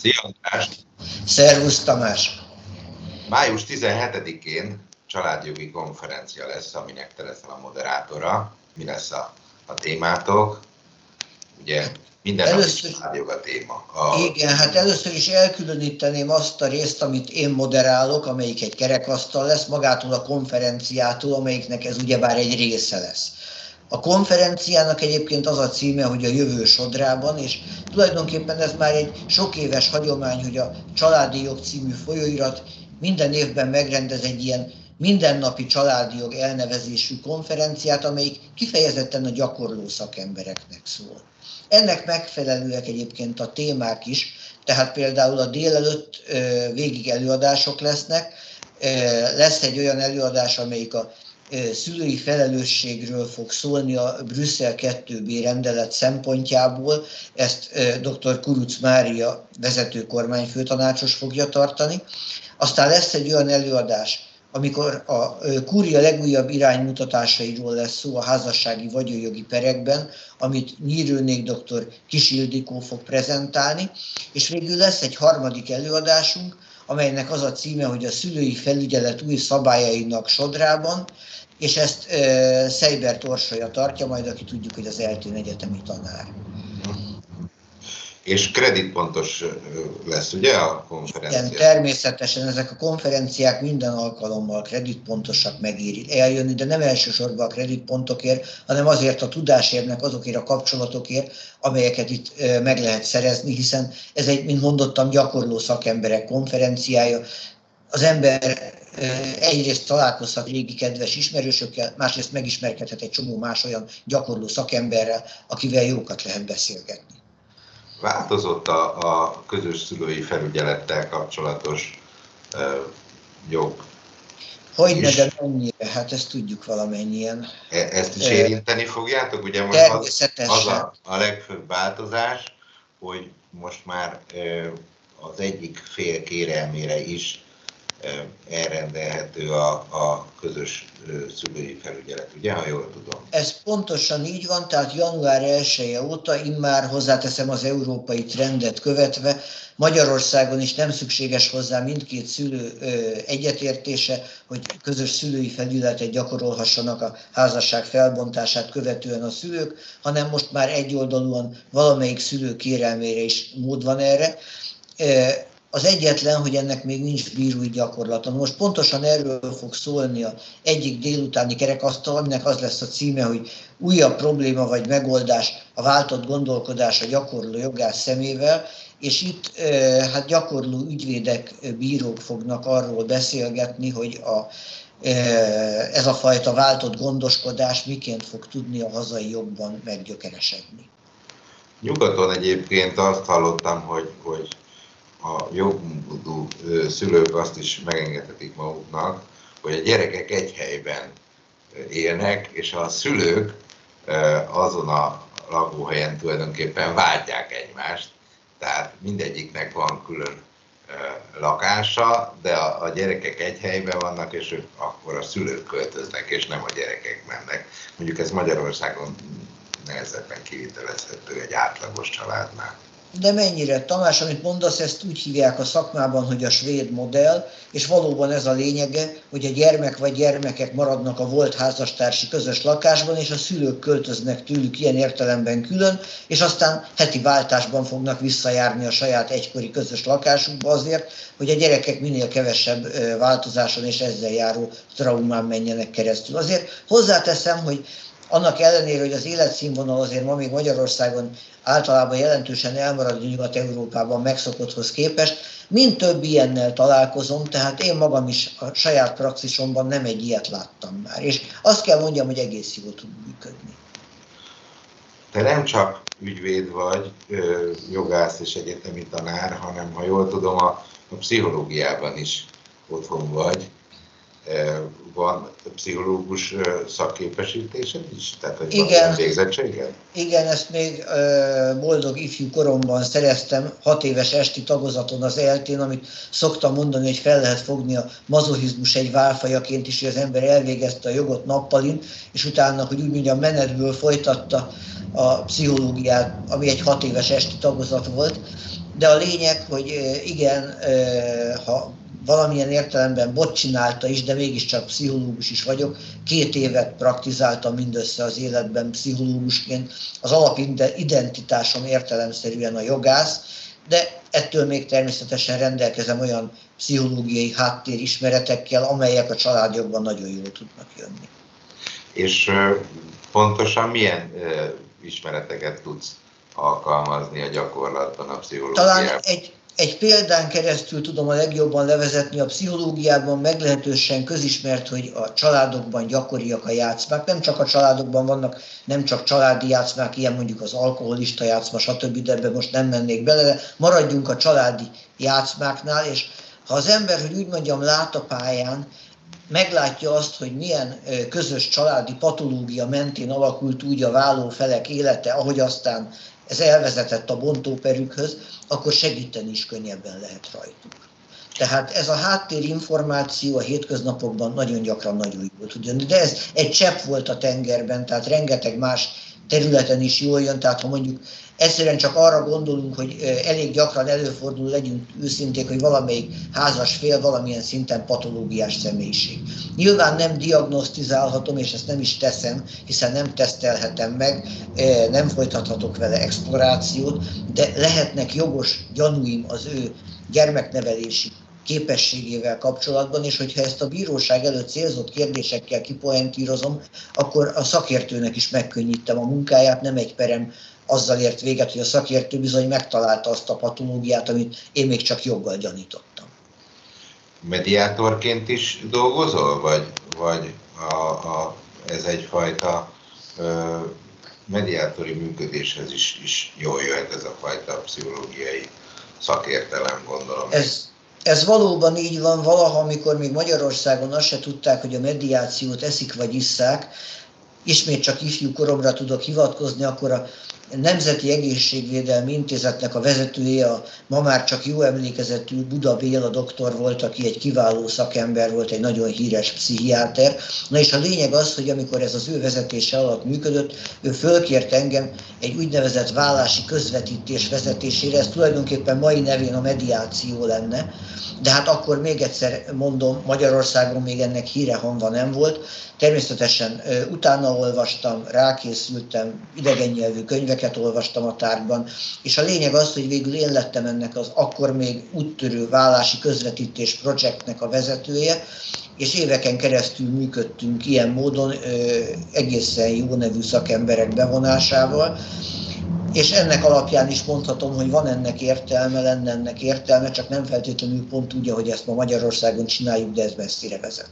Szia András! Szervusz Tamás! Május 17-én családjogi konferencia lesz, aminek te leszel a moderátora. Mi lesz a, a témátok? Ugye minden először, nap a téma. A... Igen, hát először is elkülöníteném azt a részt, amit én moderálok, amelyik egy kerekasztal lesz, magától a konferenciától, amelyiknek ez ugyebár egy része lesz. A konferenciának egyébként az a címe, hogy a jövő sodrában, és tulajdonképpen ez már egy sok éves hagyomány, hogy a Családi Jog című folyóirat minden évben megrendez egy ilyen mindennapi családi jog elnevezésű konferenciát, amelyik kifejezetten a gyakorló szakembereknek szól. Ennek megfelelőek egyébként a témák is, tehát például a délelőtt végig előadások lesznek, lesz egy olyan előadás, amelyik a szülői felelősségről fog szólni a Brüsszel 2B rendelet szempontjából. Ezt dr. Kuruc Mária vezető kormányfőtanácsos fogja tartani. Aztán lesz egy olyan előadás, amikor a kúria legújabb iránymutatásairól lesz szó a házassági vagyonjogi perekben, amit Nyírőnék dr. Kisildikó fog prezentálni, és végül lesz egy harmadik előadásunk, amelynek az a címe, hogy a szülői felügyelet új szabályainak sodrában, és ezt e, Szejbert Orsolya tartja, majd aki tudjuk, hogy az eltén egyetemi tanár. És kreditpontos lesz, ugye a konferencia? Igen, természetesen ezek a konferenciák minden alkalommal kreditpontosak megéri eljönni, de nem elsősorban a kreditpontokért, hanem azért a tudásérnek, azokért a kapcsolatokért, amelyeket itt meg lehet szerezni, hiszen ez egy, mint mondottam, gyakorló szakemberek konferenciája. Az ember egyrészt találkozhat régi kedves ismerősökkel, másrészt megismerkedhet egy csomó más olyan gyakorló szakemberrel, akivel jókat lehet beszélgetni. Változott a, a közös szülői felügyelettel kapcsolatos uh, jog Hogyne, de mennyire? Hát ezt tudjuk valamennyien. E, ezt is érinteni fogjátok? Ugye most az, az a, a legfőbb változás, hogy most már az egyik fél kérelmére is elrendelhető a, a közös szülői felügyelet, ugye, ha jól tudom? Ez pontosan így van, tehát január 1 -e óta, immár hozzáteszem az európai trendet követve, Magyarországon is nem szükséges hozzá mindkét szülő egyetértése, hogy közös szülői felületet gyakorolhassanak a házasság felbontását követően a szülők, hanem most már egyoldalúan valamelyik szülő kérelmére is mód van erre az egyetlen, hogy ennek még nincs bírói gyakorlata. Most pontosan erről fog szólni a egyik délutáni kerekasztal, aminek az lesz a címe, hogy újabb probléma vagy megoldás a váltott gondolkodás a gyakorló jogász szemével, és itt hát gyakorló ügyvédek, bírók fognak arról beszélgetni, hogy a, ez a fajta váltott gondoskodás miként fog tudni a hazai jogban meggyökeresedni. Nyugaton egyébként azt hallottam, hogy, hogy a jobbmódú szülők azt is megengedhetik maguknak, hogy a gyerekek egy helyben élnek, és a szülők azon a lakóhelyen tulajdonképpen váltják egymást, tehát mindegyiknek van külön lakása, de a, gyerekek egy helyben vannak, és ők akkor a szülők költöznek, és nem a gyerekek mennek. Mondjuk ez Magyarországon nehezebben kivitelezhető egy átlagos családnál. De mennyire, Tamás, amit mondasz, ezt úgy hívják a szakmában, hogy a svéd modell, és valóban ez a lényege, hogy a gyermek vagy gyermekek maradnak a volt házastársi közös lakásban, és a szülők költöznek tőlük ilyen értelemben külön, és aztán heti váltásban fognak visszajárni a saját egykori közös lakásukba azért, hogy a gyerekek minél kevesebb változáson és ezzel járó traumán menjenek keresztül. Azért hozzáteszem, hogy annak ellenére, hogy az életszínvonal azért ma még Magyarországon általában jelentősen elmarad Nyugat-Európában megszokotthoz képest, mind több ilyennel találkozom, tehát én magam is a saját praxisomban nem egy ilyet láttam már. És azt kell mondjam, hogy egész jól tud működni. Te nem csak ügyvéd vagy, jogász és egyetemi tanár, hanem ha jól tudom, a, a pszichológiában is otthon vagy van pszichológus szakképesítésed is? Tehát, hogy igen, végzettséged? Igen, ezt még boldog ifjú koromban szereztem, hat éves esti tagozaton az eltén, amit szoktam mondani, hogy fel lehet fogni a mazohizmus egy válfajaként is, hogy az ember elvégezte a jogot nappalin, és utána, hogy úgy mondjam, menetből folytatta a pszichológiát, ami egy hat éves esti tagozat volt de a lényeg, hogy igen, ha valamilyen értelemben bot csinálta is, de mégiscsak pszichológus is vagyok. Két évet praktizáltam mindössze az életben pszichológusként. Az alapidentitásom értelemszerűen a jogász, de ettől még természetesen rendelkezem olyan pszichológiai háttérismeretekkel, amelyek a családjogban nagyon jól tudnak jönni. És pontosan milyen ismereteket tudsz alkalmazni a gyakorlatban a pszichológiában? Talán egy egy példán keresztül tudom a legjobban levezetni a pszichológiában, meglehetősen közismert, hogy a családokban gyakoriak a játszmák. Nem csak a családokban vannak, nem csak családi játszmák, ilyen mondjuk az alkoholista játszma, stb., de ebbe most nem mennék bele, de maradjunk a családi játszmáknál, és ha az ember, hogy úgy mondjam, lát a pályán, meglátja azt, hogy milyen közös családi patológia mentén alakult úgy a váló felek élete, ahogy aztán ez elvezetett a bontóperükhöz, akkor segíteni is könnyebben lehet rajtuk. Tehát ez a háttérinformáció a hétköznapokban nagyon gyakran nagyon jó tud jönni, de ez egy csepp volt a tengerben, tehát rengeteg más területen is jól jön, tehát ha mondjuk egyszerűen csak arra gondolunk, hogy elég gyakran előfordul, legyünk őszinték, hogy valamelyik házas fél valamilyen szinten patológiás személyiség. Nyilván nem diagnosztizálhatom, és ezt nem is teszem, hiszen nem tesztelhetem meg, nem folytathatok vele explorációt, de lehetnek jogos gyanúim az ő gyermeknevelési képességével kapcsolatban, és hogyha ezt a bíróság előtt célzott kérdésekkel kipoentírozom, akkor a szakértőnek is megkönnyítem a munkáját, nem egy perem azzal ért véget, hogy a szakértő bizony megtalálta azt a patológiát, amit én még csak joggal gyanítottam. Mediátorként is dolgozol, vagy, vagy a, a, ez egyfajta ö, mediátori működéshez is, is jól jöhet ez a fajta pszichológiai szakértelem, gondolom. Ez, ez valóban így van, valaha, amikor még Magyarországon azt se tudták, hogy a mediációt eszik vagy isszák, ismét csak ifjú koromra tudok hivatkozni, akkor a Nemzeti Egészségvédelmi Intézetnek a vezetője, a ma már csak jó emlékezetű Buda Béla doktor volt, aki egy kiváló szakember volt, egy nagyon híres pszichiáter. Na és a lényeg az, hogy amikor ez az ő vezetése alatt működött, ő fölkért engem egy úgynevezett vállási közvetítés vezetésére, ez tulajdonképpen mai nevén a mediáció lenne, de hát akkor még egyszer mondom, Magyarországon még ennek híre hanva nem volt. Természetesen utána olvastam, rákészültem, idegen nyelvű könyveket olvastam a tárgyban, és a lényeg az, hogy végül én lettem ennek az akkor még úttörő vállási közvetítés projektnek a vezetője, és éveken keresztül működtünk ilyen módon egészen jó nevű szakemberek bevonásával, és ennek alapján is mondhatom, hogy van ennek értelme, lenne ennek értelme, csak nem feltétlenül pont úgy, hogy ezt ma Magyarországon csináljuk, de ez messzire vezet.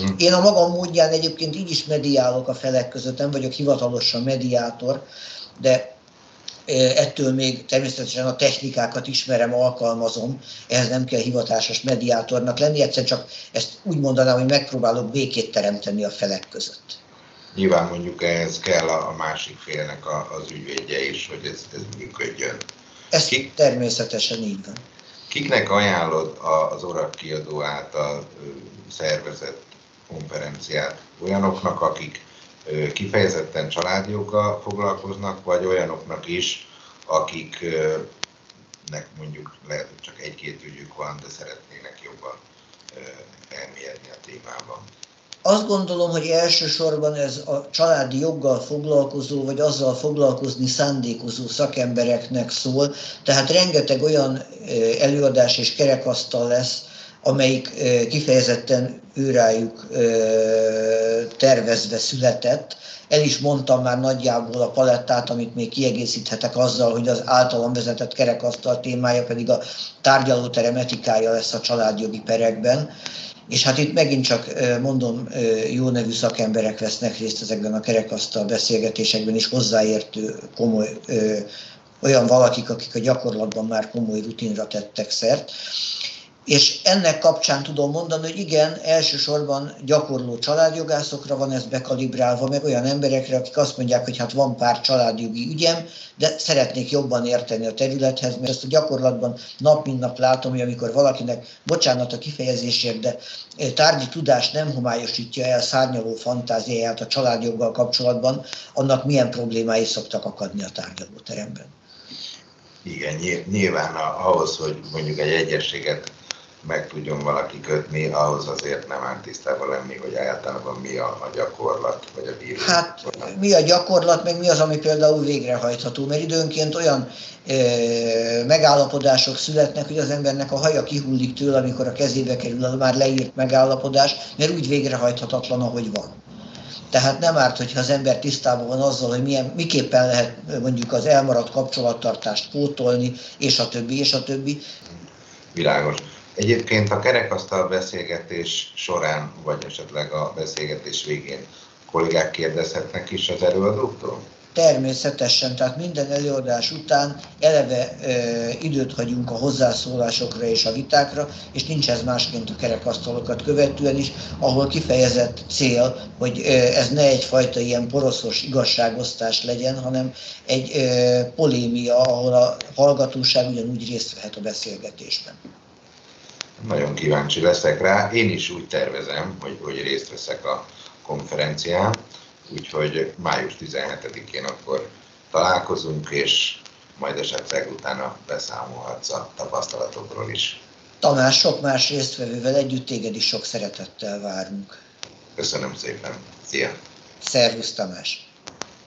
Mhm. Én a magam módján egyébként így is mediálok a felek között, nem vagyok hivatalosan mediátor, de ettől még természetesen a technikákat ismerem, alkalmazom, ehhez nem kell hivatásos mediátornak lenni, egyszerűen csak ezt úgy mondanám, hogy megpróbálok békét teremteni a felek között. Nyilván mondjuk ehhez kell a másik félnek az ügyvédje is, hogy ez, ez működjön. Ez Kik, természetesen így van. Kiknek ajánlod az ORAK kiadó által szervezett konferenciát? Olyanoknak, akik kifejezetten családjoggal foglalkoznak, vagy olyanoknak is, akiknek mondjuk lehet, hogy csak egy-két ügyük van, de szeretnének jobban elmélyedni a témában? Azt gondolom, hogy elsősorban ez a családi joggal foglalkozó, vagy azzal foglalkozni szándékozó szakembereknek szól, tehát rengeteg olyan előadás és kerekasztal lesz, amelyik kifejezetten őrájuk tervezve született. El is mondtam már nagyjából a palettát, amit még kiegészíthetek azzal, hogy az általam vezetett kerekasztal témája pedig a tárgyalóterem etikája lesz a családjogi perekben. És hát itt megint csak mondom, jó nevű szakemberek vesznek részt ezekben a kerekasztal beszélgetésekben, és hozzáértő komoly olyan valakik, akik a gyakorlatban már komoly rutinra tettek szert. És ennek kapcsán tudom mondani, hogy igen, elsősorban gyakorló családjogászokra van ez bekalibrálva, meg olyan emberekre, akik azt mondják, hogy hát van pár családjogi ügyem, de szeretnék jobban érteni a területhez, mert ezt a gyakorlatban nap mint nap látom, hogy amikor valakinek, bocsánat a kifejezésért, de tárgyi tudás nem homályosítja el szárnyaló fantáziáját a családjoggal kapcsolatban, annak milyen problémái szoktak akadni a tárgyalóteremben. Igen, nyilván ahhoz, hogy mondjuk egy egyességet meg tudjon valaki kötni, ahhoz azért nem áll tisztában lenni, hogy általában mi a, a gyakorlat, vagy a bíró. Hát mi a gyakorlat, meg mi az, ami például végrehajtható, mert időnként olyan e, megállapodások születnek, hogy az embernek a haja kihullik tőle, amikor a kezébe kerül a már leírt megállapodás, mert úgy végrehajthatatlan, ahogy van. Tehát nem árt, hogyha az ember tisztában van azzal, hogy milyen, miképpen lehet mondjuk az elmaradt kapcsolattartást pótolni, és a többi, és a többi. Világos. Egyébként a kerekasztal beszélgetés során, vagy esetleg a beszélgetés végén kollégák kérdezhetnek is az előadóktól? Természetesen, tehát minden előadás után eleve e, időt hagyunk a hozzászólásokra és a vitákra, és nincs ez másként a kerekasztalokat követően is, ahol kifejezett cél, hogy e, ez ne egyfajta ilyen poroszos igazságosztás legyen, hanem egy e, polémia, ahol a hallgatóság ugyanúgy részt vehet a beszélgetésben. Nagyon kíváncsi leszek rá. Én is úgy tervezem, hogy, hogy részt veszek a konferencián, úgyhogy május 17-én akkor találkozunk, és majd esetleg utána beszámolhatsz a tapasztalatokról is. Tamás, sok más résztvevővel együtt téged is sok szeretettel várunk. Köszönöm szépen. Szia! Szervusz Tamás!